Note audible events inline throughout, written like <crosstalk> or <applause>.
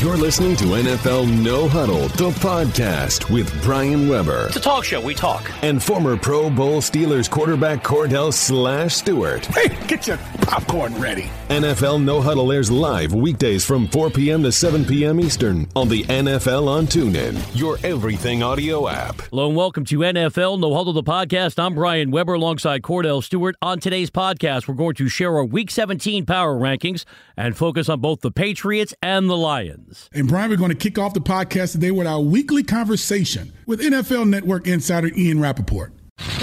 You're listening to NFL No Huddle, the podcast with Brian Weber. It's a talk show. We talk. And former Pro Bowl Steelers quarterback Kordell Slash Stewart. Hey, get your popcorn ready. NFL No Huddle airs live weekdays from 4 p.m. to 7 p.m. Eastern on the NFL on TuneIn, your everything audio app. Hello and welcome to NFL No Huddle, the podcast. I'm Brian Weber alongside Kordell Stewart. On today's podcast, we're going to share our Week 17 power rankings and focus on both the Patriots and the Lions. And Brian, we're going to kick off the podcast today with our weekly conversation with NFL Network insider Ian Rapoport.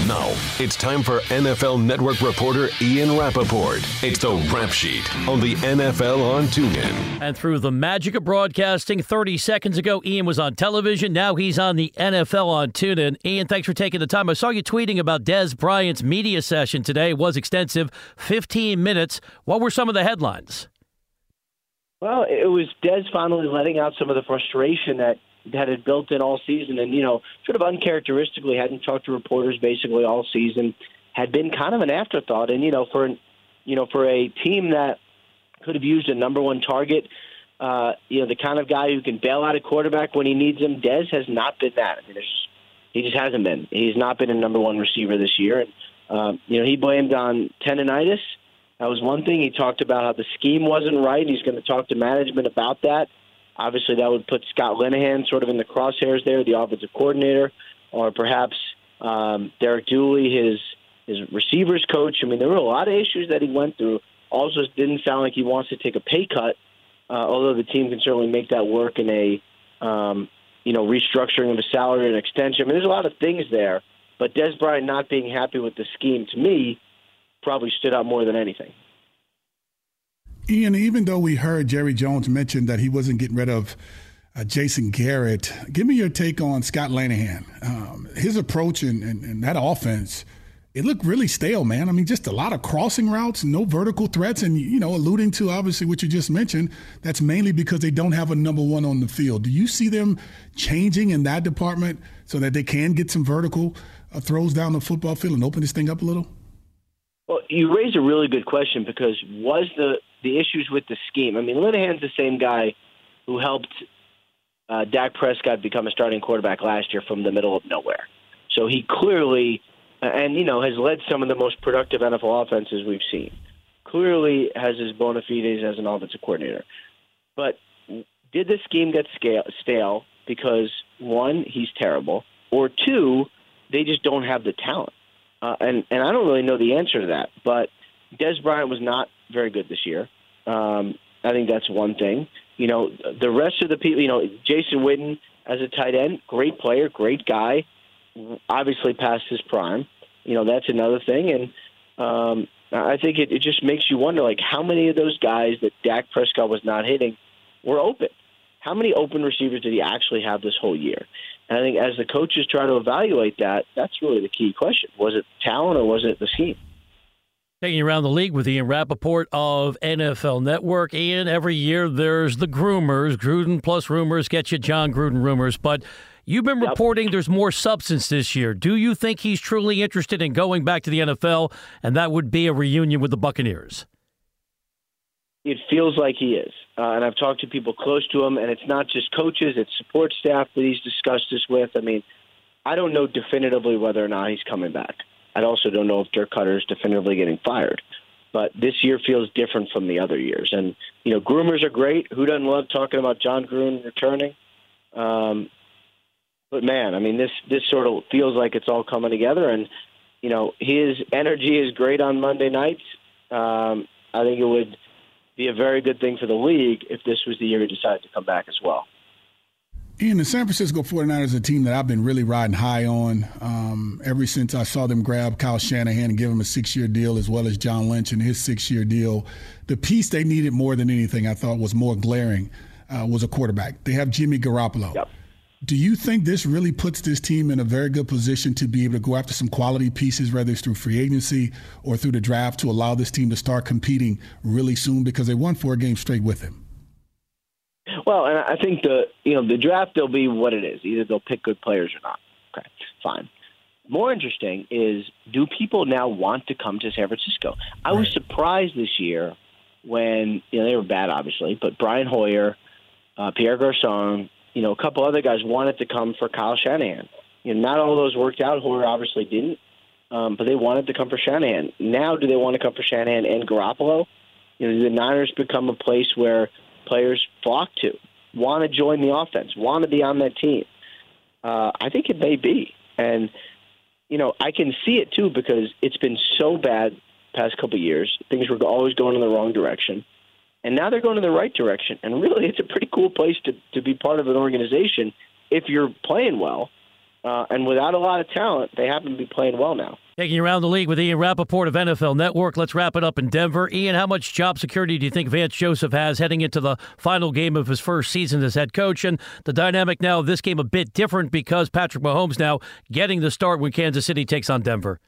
Now, it's time for NFL Network reporter Ian Rapoport. It's the Rap Sheet on the NFL on TuneIn. And through the magic of broadcasting, 30 seconds ago, Ian was on television. Now he's on the NFL on TuneIn. Ian, thanks for taking the time. I saw you tweeting about Dez Bryant's media session today. It was extensive, 15 minutes. What were some of the headlines? Well, it was Dez finally letting out some of the frustration that that had built in all season, and you know, sort of uncharacteristically, hadn't talked to reporters basically all season, had been kind of an afterthought, and you know, for you know, for a team that could have used a number one target, uh, you know, the kind of guy who can bail out a quarterback when he needs him. Dez has not been that. I mean, there's, he just hasn't been. He's not been a number one receiver this year, and um, you know, he blamed on tendonitis. That was one thing. He talked about how the scheme wasn't right. He's going to talk to management about that. Obviously, that would put Scott Linehan sort of in the crosshairs there, the offensive coordinator, or perhaps um, Derek Dooley, his his receivers coach. I mean, there were a lot of issues that he went through. Also, didn't sound like he wants to take a pay cut, uh, although the team can certainly make that work in a um, you know restructuring of a salary and extension. I mean, there's a lot of things there. But Dez Bryant not being happy with the scheme, to me, probably stood out more than anything. Ian, even though we heard Jerry Jones mention that he wasn't getting rid of uh, Jason Garrett, give me your take on Scott Linehan. Um, his approach and, that offense, it looked really stale, man. I mean, just a lot of crossing routes, no vertical threats, and you know, alluding to obviously what you just mentioned, that's mainly because they don't have a number one on the field. Do you see them changing in that department so that they can get some vertical uh, throws down the football field and open this thing up a little? Well, you raise a really good question because was the the issues with the scheme? I mean, Linehan's the same guy who helped uh, Dak Prescott become a starting quarterback last year from the middle of nowhere. So he clearly, and you know, has led some of the most productive NFL offenses we've seen. Clearly has his bona fides as an offensive coordinator. But did the scheme get scale, stale because one, he's terrible, or two, they just don't have the talent? Uh, and and I don't really know the answer to that. But Dez Bryant was not very good this year. Um, I think that's one thing. You know, the rest of the people. You know, Jason Witten as a tight end, great player, great guy. Obviously past his prime. You know, that's another thing. And um, I think it, it just makes you wonder, like, how many of those guys that Dak Prescott was not hitting were open? How many open receivers did he actually have this whole year? And I think as the coaches try to evaluate that, that's really the key question. Was it talent or was it the scheme? Taking you around the league with Ian Rapoport of NFL Network. Ian, every year there's the groomers. Gruden plus rumors get you Jon Gruden rumors. But you've been yep. reporting there's more substance this year. Do you think he's truly interested in going back to the NFL and that would be a reunion with the Buccaneers? It feels like he is. Uh, and I've talked to people close to him, and it's not just coaches, it's support staff that he's discussed this with. I mean, I don't know definitively whether or not he's coming back. I also don't know if Dirk Koetter is definitively getting fired. But this year feels different from the other years. And, you know, groomers are great. Who doesn't love talking about Jon Gruden returning? Um, but, man, I mean, this, this sort of feels like it's all coming together. And, you know, his energy is great on Monday nights. Um, I think it would – be a very good thing for the league if this was the year he decided to come back as well. Ian, the San Francisco 49ers is a team that I've been really riding high on um, ever since I saw them grab Kyle Shanahan and give him a six year deal, as well as John Lynch and his six year deal. The piece they needed more than anything, I thought, was more glaring, uh, was a quarterback. They have Jimmy Garoppolo. Yep. Do you think this really puts this team in a very good position to be able to go after some quality pieces, whether it's through free agency or through the draft, to allow this team to start competing really soon because they won four games straight with him? Well, and I think the you know the draft will be what it is. Either they'll pick good players or not. Okay, fine. More interesting is do people now want to come to San Francisco? I right. was surprised this year when you know they were bad, obviously, but Brian Hoyer uh, Pierre Garcon, you know, a couple other guys wanted to come for Kyle Shanahan. You know, not all those worked out. Hoyer obviously didn't, um, but they wanted to come for Shanahan. Now, do they want to come for Shanahan and Garoppolo? You know, do the Niners become a place where players flock to, want to join the offense, want to be on that team? Uh, I think it may be, and you know, I can see it too because it's been so bad past couple of years. Things were always going in the wrong direction and now they're going in the right direction. And really, it's a pretty cool place to to be part of an organization if you're playing well. Uh, and without a lot of talent, they happen to be playing well now. Taking you around the league with Ian Rapoport of NFL Network. Let's wrap it up in Denver. Ian, how much job security do you think Vance Joseph has heading into the final game of his first season as head coach? And the dynamic now of this game a bit different because Patrick Mahomes now getting the start when Kansas City takes on Denver.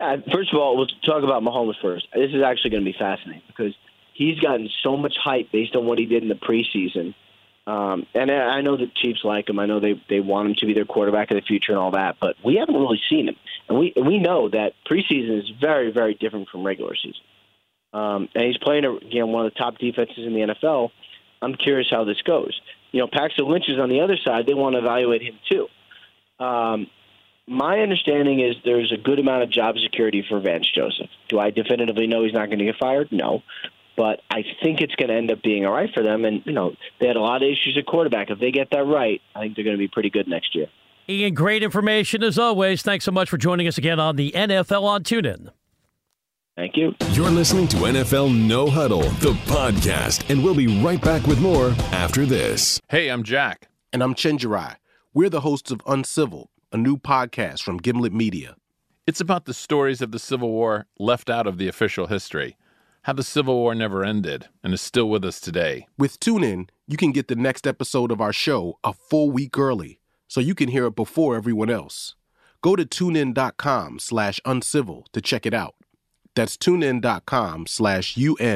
Uh, first of all, let's talk about Mahomes first. This is actually going to be fascinating because he's gotten so much hype based on what he did in the preseason. Um, and I know the Chiefs like him. I know they they want him to be their quarterback of the future and all that. But we haven't really seen him, and we we know that preseason is very very different from regular season. Um, and he's playing again one of the top defenses in the NFL. I'm curious how this goes. You know, Paxton Lynch is on the other side. They want to evaluate him too. Um, my understanding is there's a good amount of job security for Vance Joseph. Do I definitively know he's not going to get fired? No but I think it's going to end up being all right for them. And, you know, they had a lot of issues at quarterback. If they get that right, I think they're going to be pretty good next year. Ian, great information as always. Thanks so much for joining us again on the NFL on TuneIn. Thank you. You're listening to NFL No Huddle, the podcast, and we'll be right back with more after this. Hey, I'm Jack. And I'm Chenjerai. We're the hosts of Uncivil, a new podcast from Gimlet Media. It's about the stories of the Civil War left out of the official history how the Civil War never ended and is still with us today. With TuneIn, you can get the next episode of our show a full week early, so you can hear it before everyone else. Go to tunein.com slash uncivil to check it out. That's tunein.com slash U-N-C-I-V-I-L.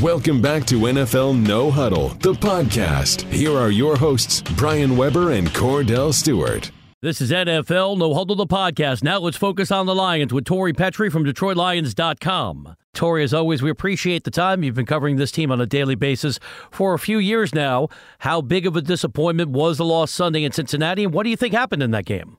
Welcome back to NFL No Huddle, the podcast. Here are your hosts, Brian Weber and Kordell Stewart. This is NFL No Huddle the podcast. Now let's focus on the Lions with Tori Petry from DetroitLions.com. Tori, as always, we appreciate the time. You've been covering this team on a daily basis for a few years now. How big of a disappointment was the loss Sunday in Cincinnati, and what do you think happened in that game?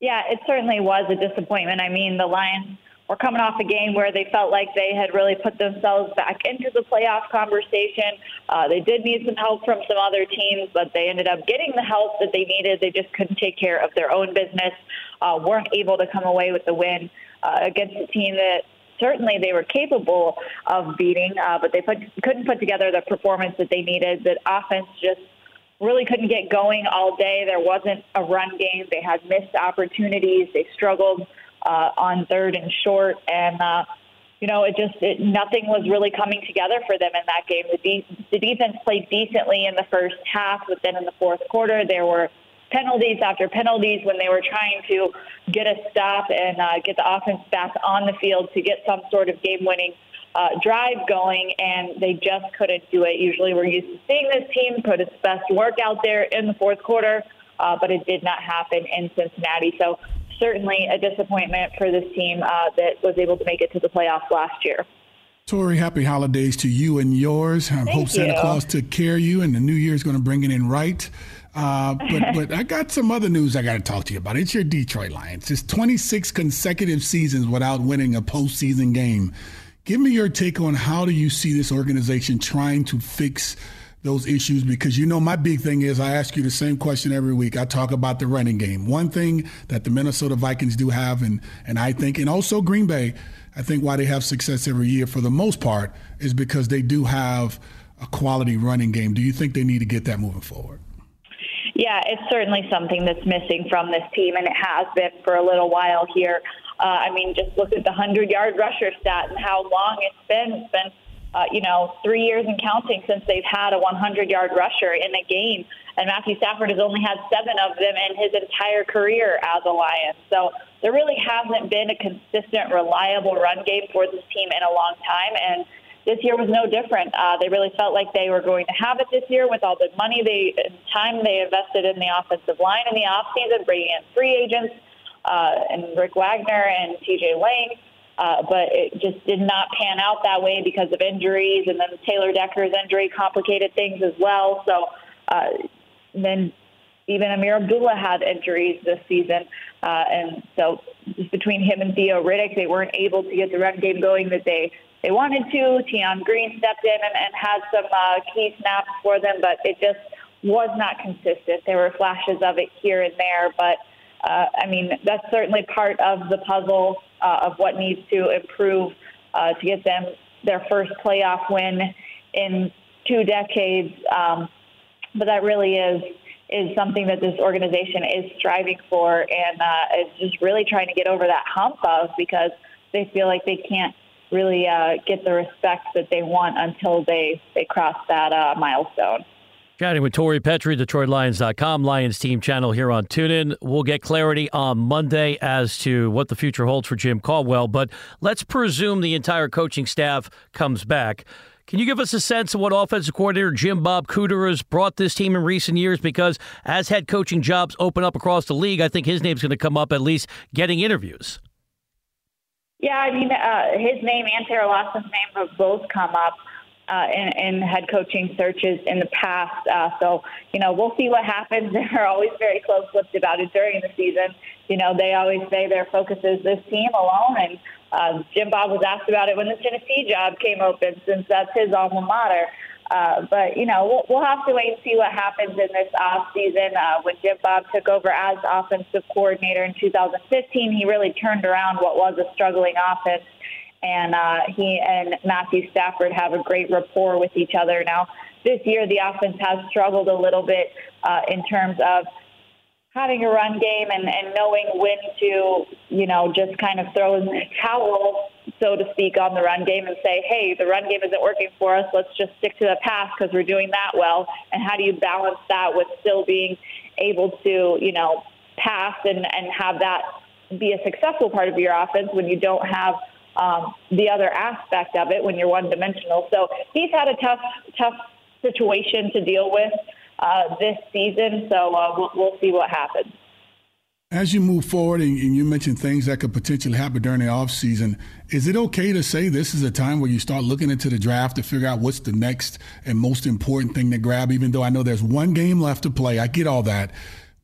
Yeah, it certainly was a disappointment. I mean, the Lions were coming off a game where they felt like they had really put themselves back into the playoff conversation. Uh, they did need some help from some other teams, but they ended up getting the help that they needed. They just couldn't take care of their own business, uh, weren't able to come away with the win uh, against a team that certainly they were capable of beating, uh, but they put, couldn't put together the performance that they needed. The offense just really couldn't get going all day. There wasn't a run game. They had missed opportunities. They struggled uh, on third and short, and uh, you know it just it, nothing was really coming together for them in that game. The, de- the defense played decently in the first half, but then in the fourth quarter there were penalties after penalties when they were trying to get a stop and uh, get the offense back on the field to get some sort of game-winning uh, drive going, and they just couldn't do it. Usually, we're used to seeing this team put its best work out there in the fourth quarter, uh, but it did not happen in Cincinnati. So certainly a disappointment for this team uh, that was able to make it to the playoffs last year. Tori, happy holidays to you and yours. I hope Santa Claus took care of you and the new year is going to bring it in right. Uh, but <laughs> but I got some other news I got to talk to you about. It's your Detroit Lions. It's 26 consecutive seasons without winning a postseason game. Give me your take on how do you see this organization trying to fix those issues because you know my big thing is I ask you the same question every week. I talk about the running game. One thing that the Minnesota Vikings do have and and I think and also Green Bay, I think why they have success every year for the most part is because they do have a quality running game. Do you think they need to get that moving forward? Yeah, it's certainly something that's missing from this team, and it has been for a little while here. Uh, I mean, just look at the 100 yard rusher stat and how long it's been. It's been uh, you know, three years and counting since they've had a 100 yard rusher in a game. And Matthew Stafford has only had seven of them in his entire career as a Lion. So there really hasn't been a consistent, reliable run game for this team in a long time. And this year was no different. Uh, they really felt like they were going to have it this year with all the money they time they invested in the offensive line in the offseason, bringing in free agents uh, and Rick Wagner and TJ Lang Uh, but it just did not pan out that way because of injuries, and then Taylor Decker's injury complicated things as well. So uh, then even Ameer Abdullah had injuries this season, uh, and so just between him and Theo Riddick, they weren't able to get the run game going that they they wanted to. Tion Green stepped in and, and had some uh, key snaps for them, but it just was not consistent. There were flashes of it here and there, but uh, I mean that's certainly part of the puzzle uh, of what needs to improve uh, to get them their first playoff win in two decades. Um, but that really is is something that this organization is striving for and uh, is just really trying to get over that hump of because they feel like they can't really uh, get the respect that they want until they, they cross that uh, milestone. Chatting with Tori Petry, DetroitLions.com, Lions team channel here on TuneIn. We'll get clarity on Monday as to what the future holds for Jim Caldwell, but let's presume the entire coaching staff comes back. Can you give us a sense of what offensive coordinator Jim Bob Cooter has brought this team in recent years? Because as head coaching jobs open up across the league, I think his name's going to come up at least getting interviews. Yeah, I mean, uh, his name and Teryl Austin's name have both come up uh, in, in head coaching searches in the past. Uh, so, you know, we'll see what happens. <laughs> They're always very close-lipped about it during the season. You know, they always say their focus is this team alone, and uh, Jim Bob was asked about it when the Tennessee job came open, since that's his alma mater. Uh, but you know, we'll, we'll have to wait and see what happens in this off season. Uh, when Jim Bob took over as offensive coordinator in 2015, he really turned around what was a struggling offense, and uh, he and Matthew Stafford have a great rapport with each other. Now, this year the offense has struggled a little bit uh, in terms of having a run game and, and knowing when to, you know, just kind of throw in the towel, so to speak, on the run game and say, hey, the run game isn't working for us. Let's just stick to the pass because we're doing that well. And how do you balance that with still being able to, you know, pass and, and have that be a successful part of your offense when you don't have um, the other aspect of it when you're one dimensional. So he's had a tough, tough situation to deal with uh, this season. So uh, we'll, we'll, see what happens. As you move forward, and, and you mentioned things that could potentially happen during the offseason, is it okay to say this is a time where you start looking into the draft to figure out what's the next and most important thing to grab? Even though I know there's one game left to play, I get all that,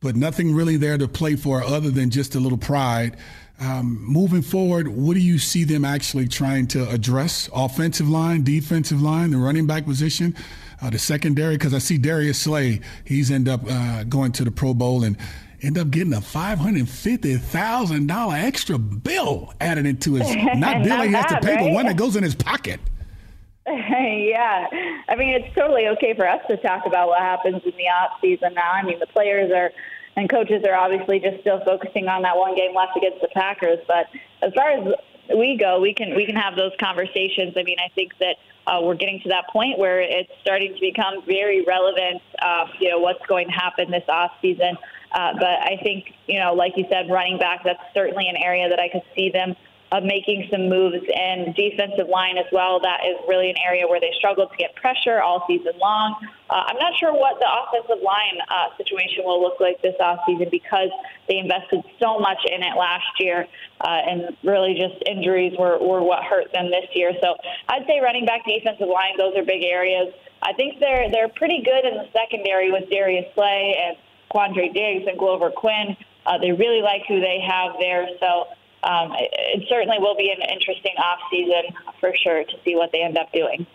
but nothing really there to play for other than just a little pride. Um, moving forward, what do you see them actually trying to address? Offensive line, defensive line, the running back position? uh, the secondary because I see Darius Slay. He's end up uh, going to the Pro Bowl and end up getting a five hundred fifty thousand dollar extra bill added into his <laughs> not bill he has to pay, right? but one that goes in his pocket. <laughs> yeah, I mean it's totally okay for us to talk about what happens in the off season now. I mean the players are and coaches are obviously just still focusing on that one game left against the Packers. But as far as we go, we can we can have those conversations. I mean, I think that uh, we're getting to that point where it's starting to become very relevant. Uh, you know, what's going to happen this off season. Uh, but I think you know, like you said, running back that's certainly an area that I could see them of making some moves and defensive line as well. That is really an area where they struggled to get pressure all season long. Uh, I'm not sure what the offensive line uh, situation will look like this offseason because they invested so much in it last year, uh, and really just injuries were, were what hurt them this year. So I'd say running back, defensive line, those are big areas. I think they're they're pretty good in the secondary with Darius Slay and Quandre Diggs and Glover Quin. Uh, they really like who they have there. So um, it, certainly will be an interesting off season for sure to see what they end up doing.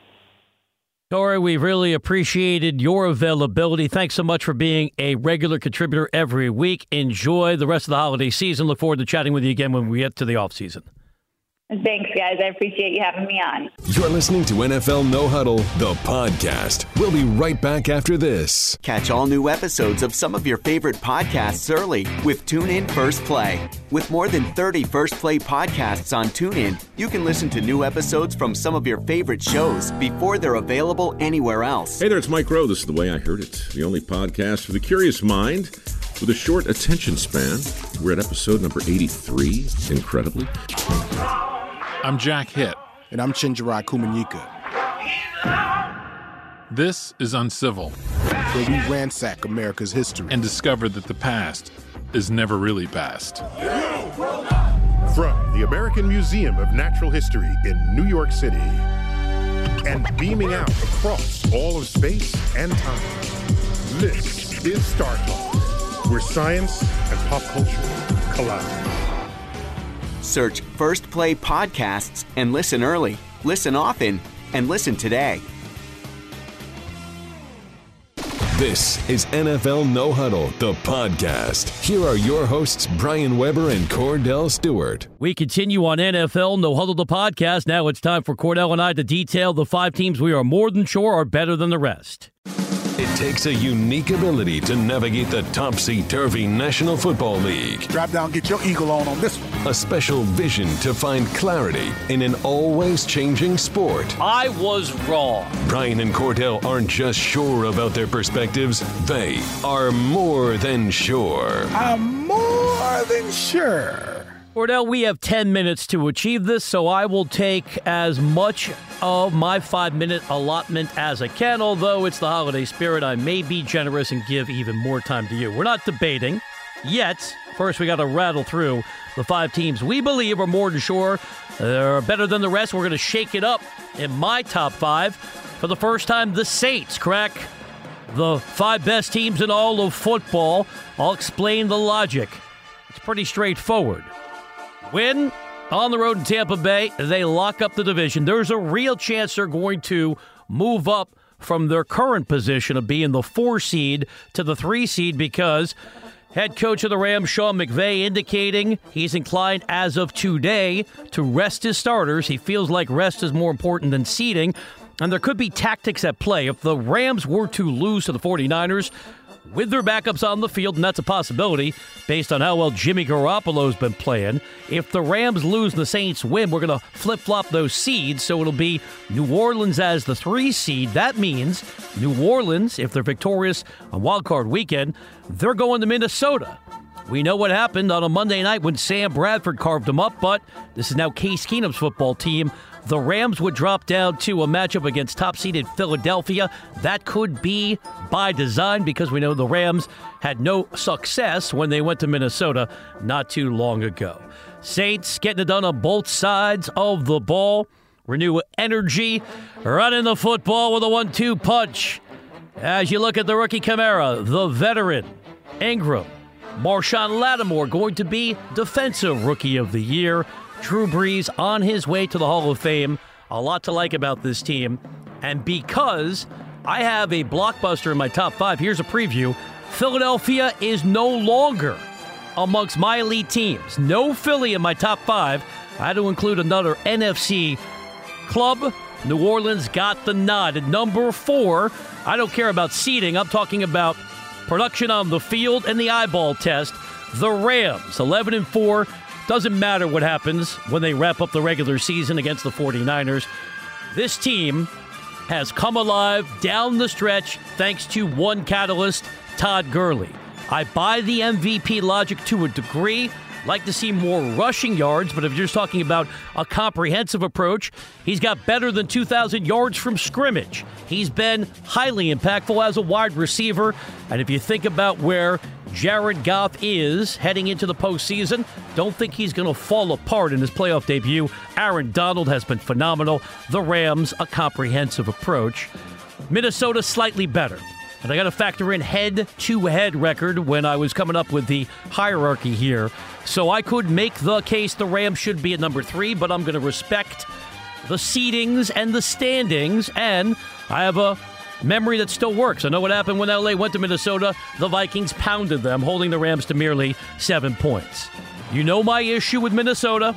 Tori, we really appreciated your availability. Thanks so much for being a regular contributor every week. Enjoy the rest of the holiday season. Look forward to chatting with you again when we get to the off season. Thanks, guys. I appreciate you having me on. You're listening to NFL No Huddle, the podcast. We'll be right back after this. Catch all new episodes of some of your favorite podcasts early with TuneIn First Play. With more than 30 First Play podcasts on TuneIn, you can listen to new episodes from some of your favorite shows before they're available anywhere else. Hey there, it's Mike Rowe. This is The Way I Heard It, the only podcast for the curious mind with a short attention span. We're at episode number 83, incredibly. I'm Jack Hitt. And I'm Chenjerai Kumanyika. This is Uncivil. Where we ransack America's history and discover that the past is never really past. From the American Museum of Natural History in New York City and beaming out across all of space and time, this is Star Talk, where science and pop culture collide. Search First Play Podcasts and listen early, listen often, and listen today. This is NFL No Huddle, the podcast. Here are your hosts, Brian Weber and Kordell Stewart. We continue on NFL No Huddle, the podcast. Now it's time for Kordell and I to detail the five teams we are more than sure are better than the rest. It takes a unique ability to navigate the topsy-turvy National Football League. Drop down, get your eagle on on this one. A special vision to find clarity in an always changing sport. I was wrong. Brian and Kordell aren't just sure about their perspectives, they are more than sure. I'm more than sure. Kordell, we have 10 minutes to achieve this, so I will take as much of my five minute allotment as I can. Although it's the holiday spirit, I may be generous and give even more time to you. We're not debating yet. First, we got to rattle through the five teams we believe are more than sure they're better than the rest. We're going to shake it up in my top five. For the first time, the Saints crack the five best teams in all of football. I'll explain the logic. It's pretty straightforward. Win on the road in Tampa Bay, they lock up the division. There's a real chance they're going to move up from their current position of being the four seed to the three seed because head coach of the Rams, Sean McVay, indicating he's inclined as of today to rest his starters. He feels like rest is more important than seeding. And there could be tactics at play. If the Rams were to lose to the 49ers, with their backups on the field, and that's a possibility based on how well Jimmy Garoppolo's been playing. If the Rams lose and the Saints win, we're going to flip flop those seeds, so it'll be New Orleans as the three seed. That means New Orleans, if they're victorious on Wild Card weekend, they're going to Minnesota. We know what happened on a Monday night when Sam Bradford carved them up, but this is now Case Keenum's football team. The Rams would drop down to a matchup against top seeded Philadelphia. That could be by design because we know the Rams had no success when they went to Minnesota not too long ago. Saints getting it done on both sides of the ball. Renew energy, running the football with a one two punch. As you look at the rookie Kamara, the veteran, Ingram, Marshon Lattimore going to be Defensive Rookie of the Year. Drew Brees on his way to the Hall of Fame. A lot to like about this team. And because I have a blockbuster in my top five, here's a preview Philadelphia is no longer amongst my elite teams. No Philly in my top five. I had to include another NFC club. New Orleans got the nod. At number four, I don't care about seeding. I'm talking about production on the field and the eyeball test. The Rams, 11 and 4. Doesn't matter what happens when they wrap up the regular season against the 49ers. This team has come alive down the stretch thanks to one catalyst, Todd Gurley. I buy the MVP logic to a degree. Like to see more rushing yards, but if you're just talking about a comprehensive approach, he's got better than 2,000 yards from scrimmage. He's been highly impactful as a wide receiver. And if you think about where Jared Goff is heading into the postseason, don't think he's going to fall apart in his playoff debut. Aaron Donald has been phenomenal. The Rams, a comprehensive approach. Minnesota, slightly better. And I got to factor in head to head record when I was coming up with the hierarchy here. So I could make the case the Rams should be at number three, but I'm going to respect the seedings and the standings. And I have a memory that still works. I know what happened when LA went to Minnesota. The Vikings pounded them, holding the Rams to merely seven points. You know my issue with Minnesota.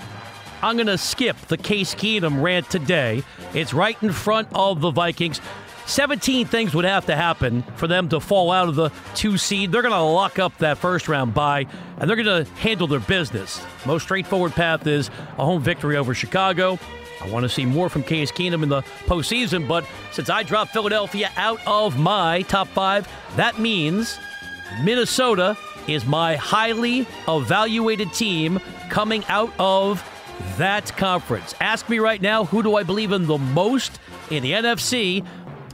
I'm going to skip the Case Keenum rant today. It's right in front of the Vikings. 17 things would have to happen for them to fall out of the two seed. They're going to lock up that first round bye, and they're going to handle their business. Most straightforward path is a home victory over Chicago. I want to see more from Case Keenum in the postseason, but since I dropped Philadelphia out of my top five, that means Minnesota is my highly evaluated team coming out of that conference. Ask me right now, who do I believe in the most in the NFC?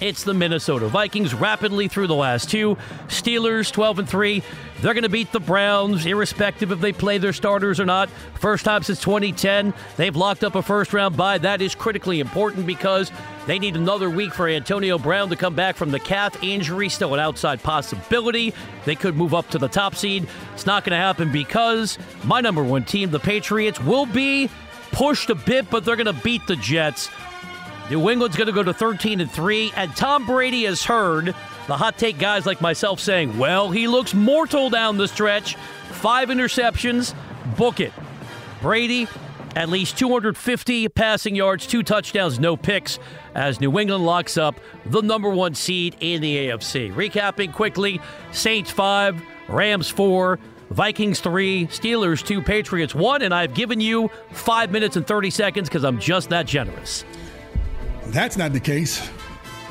It's the Minnesota Vikings rapidly through the last two. Steelers 12 and 3. They're going to beat the Browns, irrespective if they play their starters or not. First time since 2010, they've locked up a first round bye. That is critically important because they need another week for Antonio Brown to come back from the calf injury, still an outside possibility. They could move up to the top seed. It's not going to happen because my number one team, the Patriots, will be pushed a bit, but they're going to beat the Jets. New England's going to go to 13 and 3, and Tom Brady has heard the hot take guys like myself saying, well, he looks mortal down the stretch. Five interceptions, book it. Brady, at least 250 passing yards, two touchdowns, no picks, as New England locks up the number one seed in the AFC. Recapping quickly Saints 5, Rams 4, Vikings 3, Steelers 2, Patriots 1, and I've given you 5 minutes and 30 seconds because I'm just that generous. That's not the case.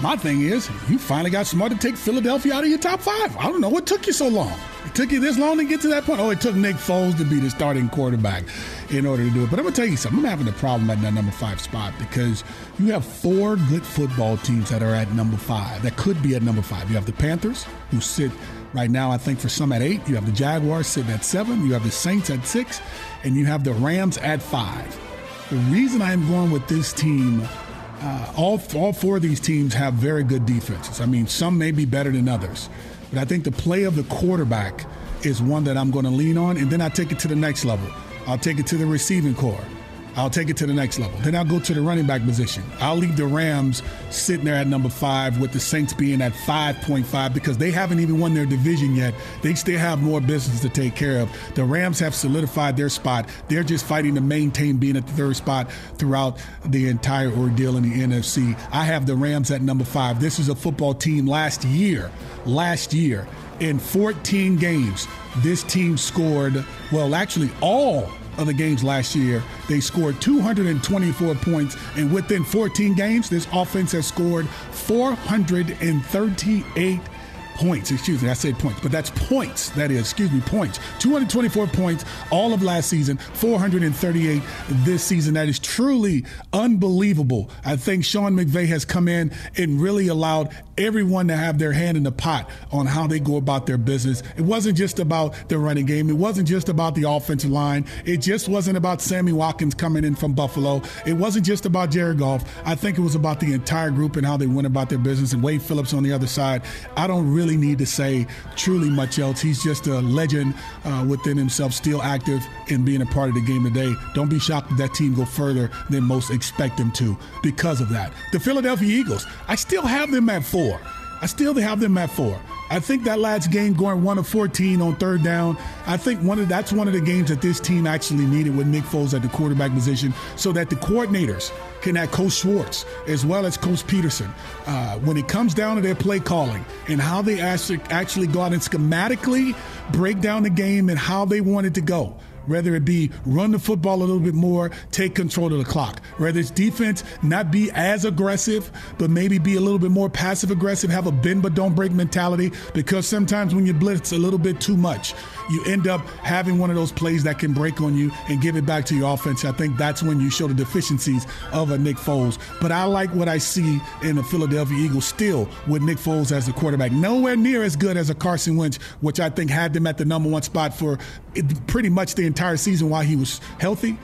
My thing is, you finally got smart to take Philadelphia out of your top five. I don't know what took you so long. It took you this long to get to that point. Oh, it took Nick Foles to be the starting quarterback in order to do it. But I'm gonna tell you something. I'm having a problem at that number five spot because you have four good football teams that are at number five. That could be at number five. You have the Panthers, who sit right now, I think for some at eight. You have the Jaguars sitting at seven. You have the Saints at six, and you have the Rams at five. The reason I'm going with this team uh, all all four of these teams have very good defenses. I mean, some may be better than others, but I think the play of the quarterback is one that I'm going to lean on, and then I take it to the next level. I'll take it to the receiving corps. I'll take it to the next level. Then I'll go to the running back position. I'll leave the Rams sitting there at number five with the Saints being at 5.5 because they haven't even won their division yet. They still have more business to take care of. The Rams have solidified their spot. They're just fighting to maintain being at the third spot throughout the entire ordeal in the NFC. I have the Rams at number five. This is a football team last year, last year, in 14 games, this team scored, well, actually, all the games last year, they scored 224 points, and within 14 games, this offense has scored 438 points. Excuse me, I said points, but that's points. That is, excuse me, points. 224 points all of last season, 438 this season. That is truly unbelievable. I think Sean McVay has come in and really allowed everyone to have their hand in the pot on how they go about their business. It wasn't just about the running game. It wasn't just about the offensive line. It just wasn't about Sammy Watkins coming in from Buffalo. It wasn't just about Jared Goff. I think it was about the entire group and how they went about their business. And Wade Phillips on the other side. I don't really need to say truly much else. He's just a legend uh, within himself, still active in being a part of the game today. Don't be shocked if that team go further than most expect them to because of that. The Philadelphia Eagles, I still have them at four. I still have them at four. I think that last game going one of 14 on third down, I think one of that's one of the games that this team actually needed with Nick Foles at the quarterback position so that the coordinators can have Coach Schwartz as well as Coach Pederson, Uh, when it comes down to their play calling and how they actually, actually go out and schematically break down the game and how they want it to go whether it be run the football a little bit more, take control of the clock. Whether it's defense, not be as aggressive, but maybe be a little bit more passive aggressive, have a bend but don't break mentality, because sometimes when you blitz a little bit too much, you end up having one of those plays that can break on you and give it back to your offense. I think that's when you show the deficiencies of a Nick Foles. But I like what I see in the Philadelphia Eagles still with Nick Foles as the quarterback. Nowhere near as good as a Carson Wentz, which I think had them at the number one spot for pretty much the entire season while he was healthy.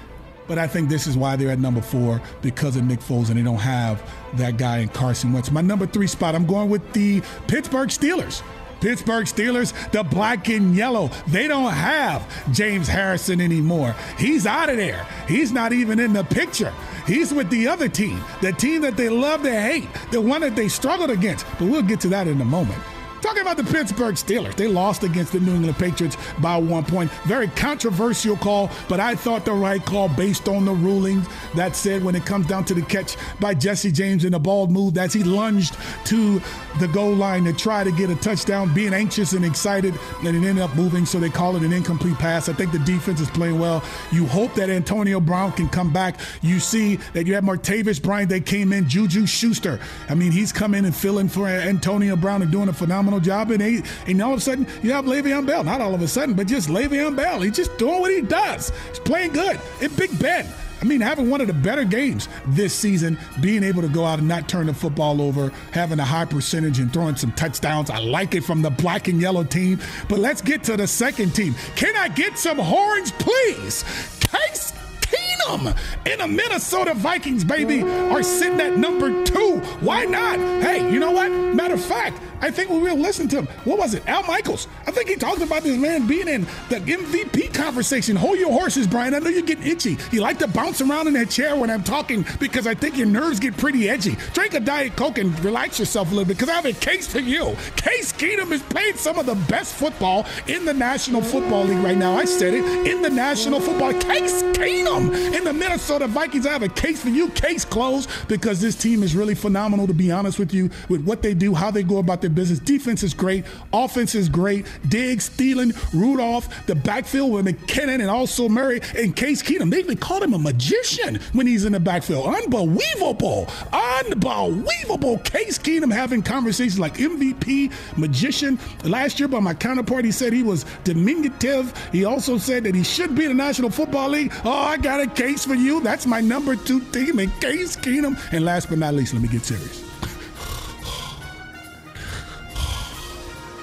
But I think this is why they're at number four because of Nick Foles, and they don't have that guy in Carson Wentz. My number three spot, I'm going with the Pittsburgh Steelers. Pittsburgh Steelers, the black and yellow. They don't have James Harrison anymore. He's out of there. He's not even in the picture. He's with the other team, the team that they love to hate, the one that they struggled against. But we'll get to that in a moment. Talking about the Pittsburgh Steelers, they lost against the New England Patriots by one point. Very controversial call, but I thought the right call based on the rulings. That said, when it comes down to the catch by Jesse James in the ball move as he lunged to the goal line to try to get a touchdown, being anxious and excited, and it ended up moving, so they call it an incomplete pass. I think the defense is playing well. You hope that Antonio Brown can come back. You see that you have Martavis Bryant. They came in, Juju Schuster. I mean, he's come in and filling for Antonio Brown and doing a phenomenal phenomenal job, and, he, and all of a sudden you have Le'Veon Bell. Not all of a sudden, but just Le'Veon Bell. He's just doing what he does. He's playing good. And Big Ben. I mean, having one of the better games this season, being able to go out and not turn the football over, having a high percentage and throwing some touchdowns. I like it from the black and yellow team. But let's get to the second team. Can I get some horns, please? Case Keenum and the Minnesota Vikings, baby, are sitting at number two. Why not? Hey, you know what? Matter of fact, I think we will listen to him. What was it? Al Michaels. I think he talked about this man being in the MVP conversation. Hold your horses, Brian. I know you're getting itchy. You like to bounce around in that chair when I'm talking because I think your nerves get pretty edgy. Drink a Diet Coke and relax yourself a little bit because I have a case for you. Case Keenum is played some of the best football in the National Football League right now. I said it. In the National Football Case Keenum in the Minnesota Vikings. I have a case for you. Case closed because this team is really phenomenal, to be honest with you, with what they do, how they go about their business. Defense is great. Offense is great. Diggs, Thielen, Rudolph, the backfield with McKinnon and also Murray and Case Keenum. They even called him a magician when he's in the backfield. Unbelievable. Unbelievable. Case Keenum having conversations like MVP, magician. Last year by my counterpart, he said he was diminutive. He also said that he should be in the National Football League. Oh, I got a case for you. That's my number two team and Case Keenum. And last but not least, let me get serious.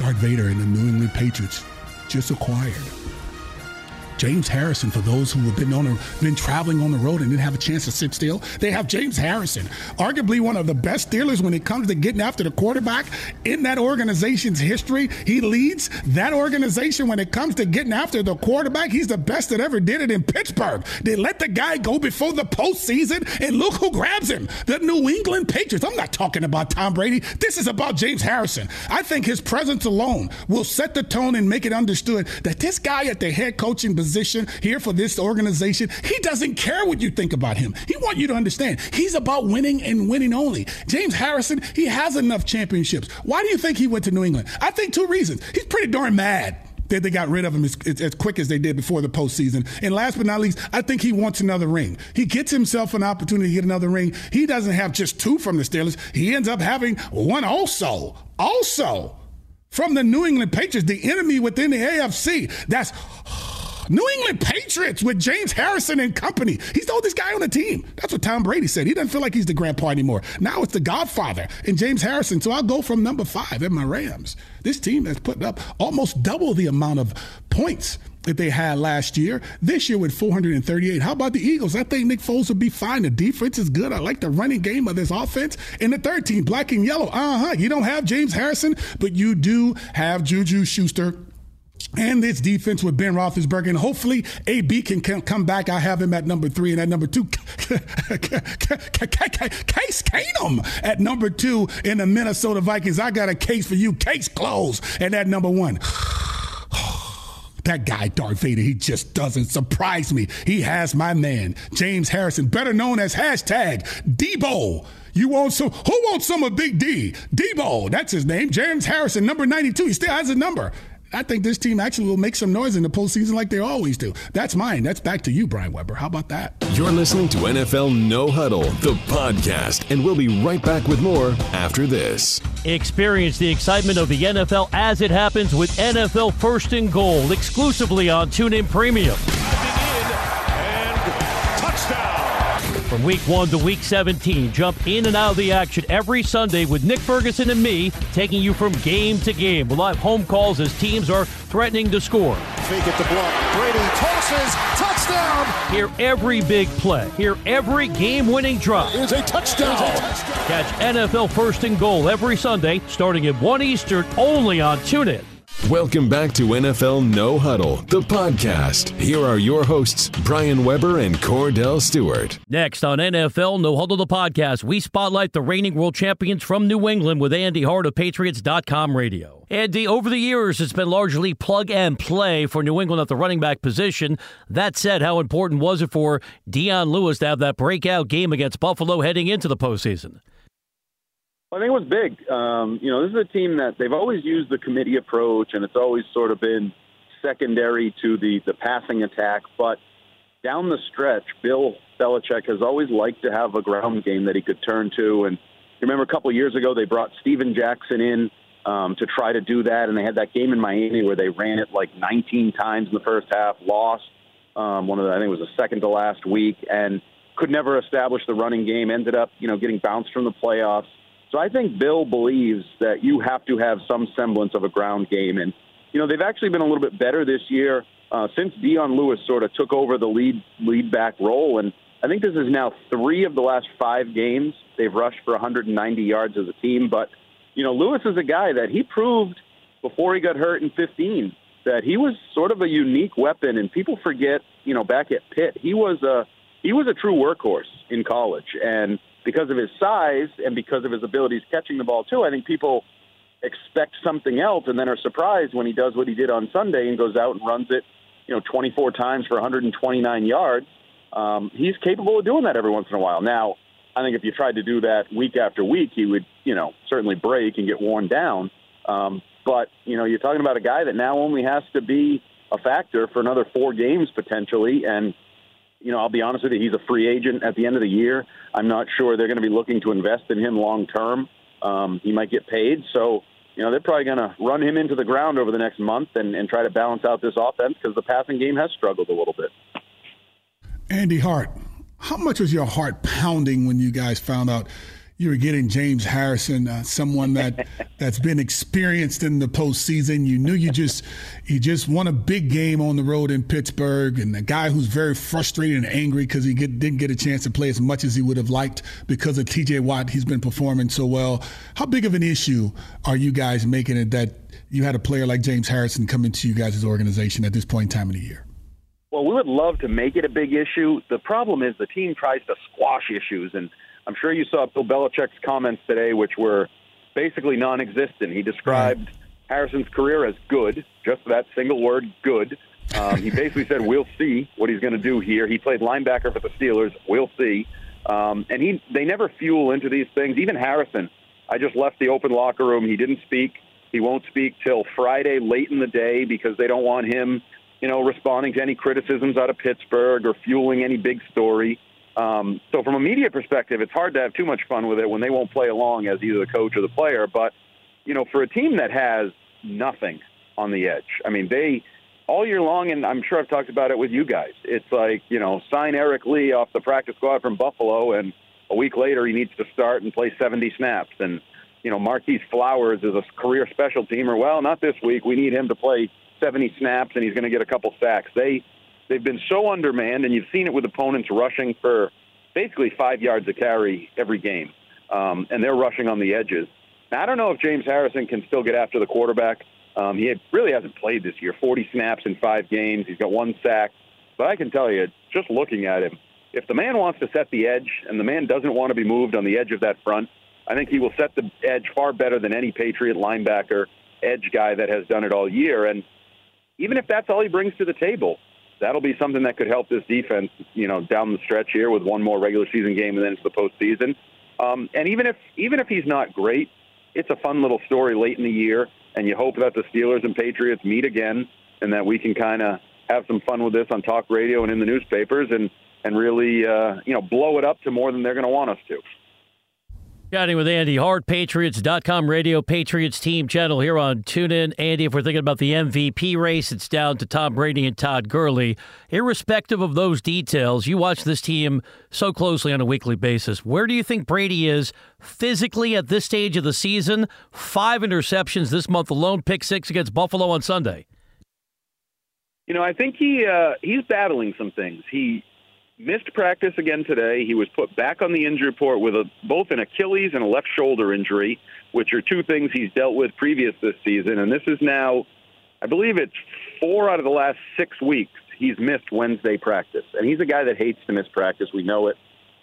Darth Vader and the New England Patriots just acquired James Harrison, for those who have been on a, been traveling on the road and didn't have a chance to sit still, they have James Harrison, arguably one of the best Steelers when it comes to getting after the quarterback in that organization's history. He leads that organization when it comes to getting after the quarterback. He's the best that ever did it in Pittsburgh. They let the guy go before the postseason, and look who grabs him: the New England Patriots. I'm not talking about Tom Brady. This is about James Harrison. I think his presence alone will set the tone and make it understood that this guy at the head coaching position position here for this organization. He doesn't care what you think about him. He wants you to understand he's about winning and winning only. James Harrison, he has enough championships. Why do you think he went to New England? I think two reasons. He's pretty darn mad that they got rid of him as, as, quick as they did before the postseason. And last but not least, I think he wants another ring. He gets himself an opportunity to get another ring. He doesn't have just two from the Steelers. He ends up having one also. Also from the New England Patriots, the enemy within the AFC. That's New England Patriots with James Harrison and company. He's the oldest guy on the team. That's what Tom Brady said. He doesn't feel like he's the grandpa anymore. Now it's the Godfather and James Harrison. So I'll go from number five at my Rams. This team has put up almost double the amount of points that they had last year. This year with 438. How about the Eagles? I think Nick Foles will be fine. The defense is good. I like the running game of this offense. And the third team, black and yellow. Uh huh. You don't have James Harrison, but you do have Juju Schuster and this defense with Ben Roethlisberger, and hopefully AB can come back. I have him at number three, and at number two, <laughs> Case Keenum at number two in the Minnesota Vikings. I got a case for you, case closed, and at number one. <sighs> That guy, Darth Vader, he just doesn't surprise me. He has my man, James Harrison, better known as hashtag Debo. You want some? Who wants some of Big D? Debo, that's his name. James Harrison, number 92. He still has a number. I think this team actually will make some noise in the postseason like they always do. That's mine. That's back to you, Brian Weber. How about that? You're listening to NFL No Huddle, the podcast, and we'll be right back with more after this. Experience the excitement of the NFL as it happens with NFL First and Goal exclusively on TuneIn Premium. From week 1 to week 17, jump in and out of the action every Sunday with Nick Ferguson and me, taking you from game to game. We'll have home calls as teams are threatening to score. Fake at the block. Brady tosses. Touchdown. Hear every big play. Hear every game-winning drive. Is a touchdown. a touchdown. Catch NFL First and Goal every Sunday, starting at 1 Eastern, only on TuneIn. Welcome back to NFL No Huddle, the podcast. Here are your hosts, Brian Weber and Kordell Stewart. Next on NFL No Huddle, the podcast, we spotlight the reigning world champions from New England with Andy Hart of Patriots.com radio. Andy, over the years, it's been largely plug and play for New England at the running back position. That said, how important was it for Dion Lewis to have that breakout game against Buffalo heading into the postseason? I think it was big. Um, you know, this is a team that they've always used the committee approach, and it's always sort of been secondary to the the passing attack. But down the stretch, Bill Belichick has always liked to have a ground game that he could turn to. And you remember a couple of years ago, they brought Steven Jackson in um, to try to do that, and they had that game in Miami where they ran it like 19 times in the first half, lost. Um, one of the, I think it was the second to last week, and could never establish the running game. Ended up, you know, getting bounced from the playoffs. So I think Bill believes that you have to have some semblance of a ground game, and you know they've actually been a little bit better this year uh, since Dion Lewis sort of took over the lead lead back role, and I think this is now three of the last five games they've rushed for 190 yards as a team. But you know Lewis is a guy that he proved before he got hurt in 15 that he was sort of a unique weapon, and people forget, you know, back at Pitt, he was a he was a true workhorse in college, and because of his size and because of his abilities catching the ball too, I think people expect something else and then are surprised when he does what he did on Sunday and goes out and runs it, you know, 24 times for 129 yards. Um, he's capable of doing that every once in a while. Now, I think if you tried to do that week after week, he would, you know, certainly break and get worn down. Um, but, you know, you're talking about a guy that now only has to be a factor for another four games potentially. And, you know, I'll be honest with you, he's a free agent at the end of the year. I'm not sure they're going to be looking to invest in him long term. Um, he might get paid. So, you know, they're probably going to run him into the ground over the next month and, and try to balance out this offense because the passing game has struggled a little bit. Andy Hart, how much was your heart pounding when you guys found out you were getting James Harrison, uh, someone that <laughs> that's been experienced in the postseason. You knew you just you just won a big game on the road in Pittsburgh, and a guy who's very frustrated and angry because he get, didn't get a chance to play as much as he would have liked because of T.J. Watt. He's been performing so well. How big of an issue are you guys making it that you had a player like James Harrison come into you guys' organization at this point in time of the year? Well, we would love to make it a big issue. The problem is the team tries to squash issues and I'm sure you saw Bill Belichick's comments today, which were basically non-existent. He described Harrison's career as good, just that single word, good. Um, he basically said, "We'll see what he's going to do here." He played linebacker for the Steelers. We'll see. Um, and he, they never fuel into these things. Even Harrison, I just left the open locker room. He didn't speak. He won't speak till Friday late in the day because they don't want him, you know, responding to any criticisms out of Pittsburgh or fueling any big story. Um, so from a media perspective, it's hard to have too much fun with it when they won't play along as either the coach or the player. But you know, for a team that has nothing on the edge, I mean, they all year long, and I'm sure I've talked about it with you guys. It's like you know, sign Eric Lee off the practice squad from Buffalo, and a week later he needs to start and play 70 snaps. And you know, Marquis Flowers is a career special teamer. Well, not this week. We need him to play 70 snaps, and he's going to get a couple sacks. They They've been so undermanned, and you've seen it with opponents rushing for basically five yards a carry every game, um, and they're rushing on the edges. Now, I don't know if James Harrison can still get after the quarterback. Um, he had, really hasn't played this year. 40 snaps in five games. He's got one sack. But I can tell you, just looking at him, if the man wants to set the edge and the man doesn't want to be moved on the edge of that front, I think he will set the edge far better than any Patriot linebacker edge guy that has done it all year. And even if that's all he brings to the table, that'll be something that could help this defense, you know, down the stretch here with one more regular season game and then into the postseason. Um, and even if even if he's not great, it's a fun little story late in the year, and you hope that the Steelers and Patriots meet again, and that we can kind of have some fun with this on talk radio and in the newspapers, and and really, uh, you know, blow it up to more than they're going to want us to. Chatting with Andy Hart, Patriots.com radio, Patriots team channel here on TuneIn. Andy, if we're thinking about the MVP race, it's down to Tom Brady and Todd Gurley. Irrespective of those details, you watch this team so closely on a weekly basis. Where do you think Brady is physically at this stage of the season? Five interceptions this month alone, pick six against Buffalo on Sunday. You know, I think he uh, he's battling some things. He missed practice again today. He was put back on the injury report with a, both an Achilles and a left shoulder injury, which are two things he's dealt with previous this season. And this is now, I believe it's four out of the last six weeks he's missed Wednesday practice. And he's a guy that hates to miss practice. We know it.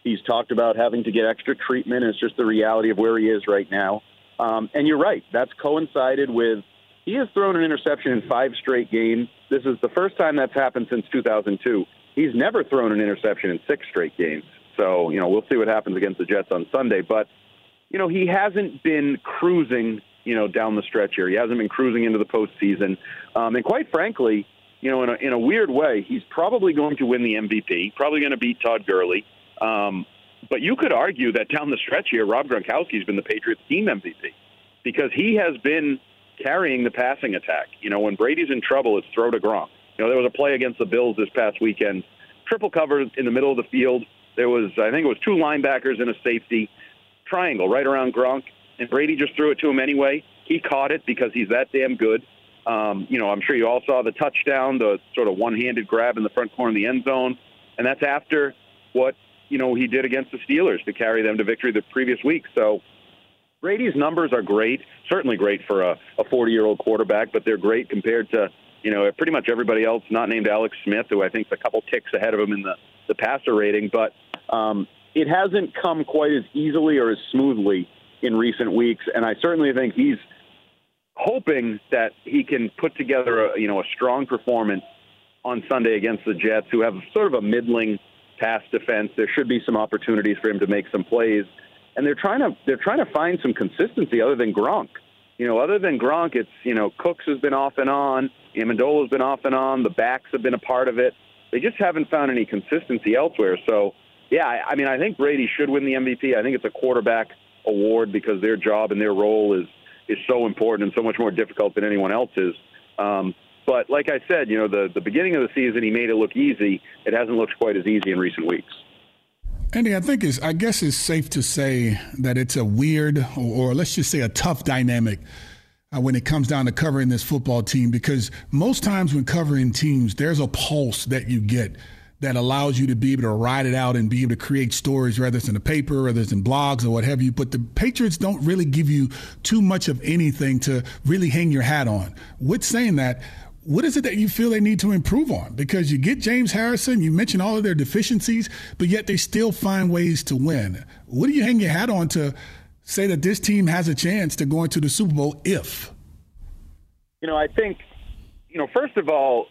He's talked about having to get extra treatment. It's just the reality of where he is right now. Um, and you're right. That's coincided with he has thrown an interception in five straight games. This is the first time that's happened since 2002 he's never thrown an interception in six straight games. So, you know, we'll see what happens against the Jets on Sunday. But, you know, he hasn't been cruising, you know, down the stretch here. He hasn't been cruising into the postseason. Um, and quite frankly, you know, in a, in a weird way, he's probably going to win the MVP, probably going to beat Todd Gurley. Um, but you could argue that down the stretch here, Rob Gronkowski's been the Patriots team MVP because he has been carrying the passing attack. You know, when Brady's in trouble, it's throw to Gronk You know, there was a play against the Bills this past weekend, triple covered in the middle of the field. There was, I think it was two linebackers and a safety, triangle right around Gronk, and Brady just threw it to him anyway. He caught it because he's that damn good. Um, you know, I'm sure you all saw the touchdown, the sort of one-handed grab in the front corner of the end zone, and that's after what you know he did against the Steelers to carry them to victory the previous week. So Brady's numbers are great, certainly great for a, a 40-year-old quarterback, but they're great compared to you know pretty much everybody else not named Alex Smith, who I think is a couple ticks ahead of him in the the passer rating, but um, it hasn't come quite as easily or as smoothly in recent weeks, and I certainly think he's hoping that he can put together a you know a strong performance on Sunday against the Jets, who have sort of a middling pass defense. There should be some opportunities for him to make some plays, and they're trying to they're trying to find some consistency other than Gronk. You know, other than Gronk, it's you know Cooks has been off and on, Amendola's been off and on, the backs have been a part of it. They just haven't found any consistency elsewhere. So, yeah, I, I mean, I think Brady should win the MVP. I think it's a quarterback award because their job and their role is is so important and so much more difficult than anyone else's. Um, but like I said, you know, the, the beginning of the season, he made it look easy. It hasn't looked quite as easy in recent weeks. Andy, I think it's, I guess it's safe to say that it's a weird, or, or let's just say a tough dynamic Uh, when it comes down to covering this football team because most times when covering teams, there's a pulse that you get that allows you to be able to ride it out and be able to create stories, whether it's in the paper, whether it's in blogs or what have you. But the Patriots don't really give you too much of anything to really hang your hat on. With saying that, what is it that you feel they need to improve on? Because you get James Harrison, you mention all of their deficiencies, but yet they still find ways to win. What do you hang your hat on to say that this team has a chance to go into the Super Bowl if? You know, I think, you know, first of all,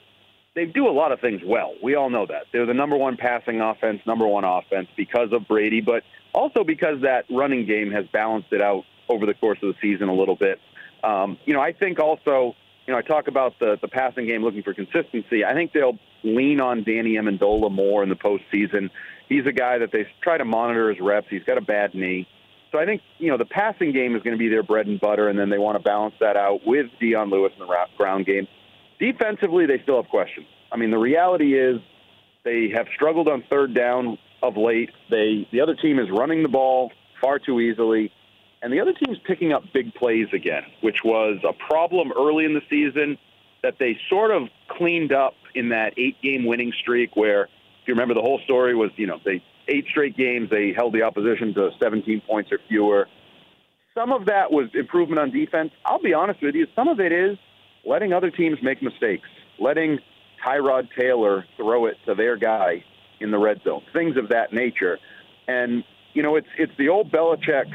they do a lot of things well. We all know that. They're the number one passing offense, number one offense because of Brady, but also because that running game has balanced it out over the course of the season a little bit. Um, you know, I think also, you know, I talk about the, the passing game looking for consistency. I think they'll lean on Danny Amendola more in the postseason. He's a guy that they try to monitor his reps. He's got a bad knee. So I think, you know, the passing game is going to be their bread and butter, and then they want to balance that out with Dion Lewis in the ground game. Defensively, they still have questions. I mean, the reality is they have struggled on third down of late. They the other team is running the ball far too easily, and the other team's picking up big plays again, which was a problem early in the season that they sort of cleaned up in that eight-game winning streak. Where, if you remember, the whole story was, you know, they eight straight games they held the opposition to 17 points or fewer. Some of that was improvement on defense. I'll be honest with you, some of it is letting other teams make mistakes, letting Tyrod Taylor throw it to their guy in the red zone, things of that nature. And you know, it's it's the old Belichick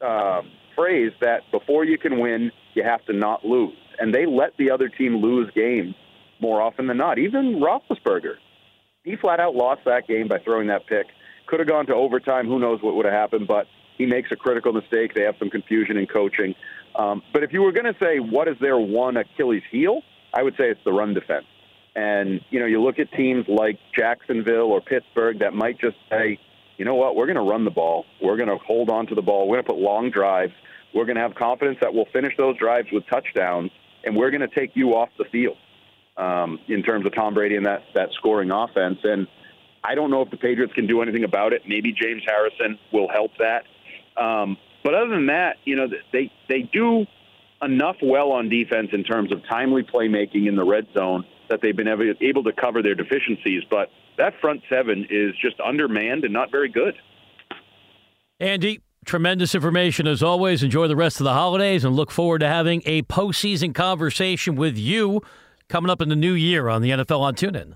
uh, phrase that before you can win, you have to not lose. And they let the other team lose games more often than not. Even Roethlisberger, he flat out lost that game by throwing that pick. Could have gone to overtime. Who knows what would have happened? But he makes a critical mistake. They have some confusion in coaching. Um, but if you were going to say what is their one Achilles heel, I would say it's the run defense. And you know, you look at teams like Jacksonville or Pittsburgh that might just say, you know what, we're going to run the ball. We're going to hold on to the ball. We're going to put long drives. We're going to have confidence that we'll finish those drives with touchdowns, and we're going to take you off the field um, in terms of Tom Brady and that that scoring offense. And I don't know if the Patriots can do anything about it. Maybe James Harrison will help that. Um, but other than that, you know, they they do enough well on defense in terms of timely playmaking in the red zone that they've been able to cover their deficiencies. But that front seven is just undermanned and not very good. Andy, tremendous information as always. Enjoy the rest of the holidays and look forward to having a postseason conversation with you coming up in the new year on the NFL on TuneIn.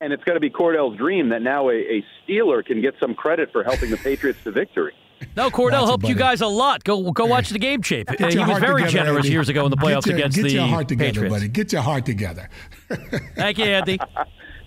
And it's got to be Kordell's dream that now a, a Steeler can get some credit for helping the Patriots to victory. No, Cordell helped you guys a lot. Go go watch the game shape. Uh, he was very together, generous Andy. years ago in the playoffs get your, against get the your heart together, Patriots. buddy. Get your heart together. <laughs> Thank you, Andy.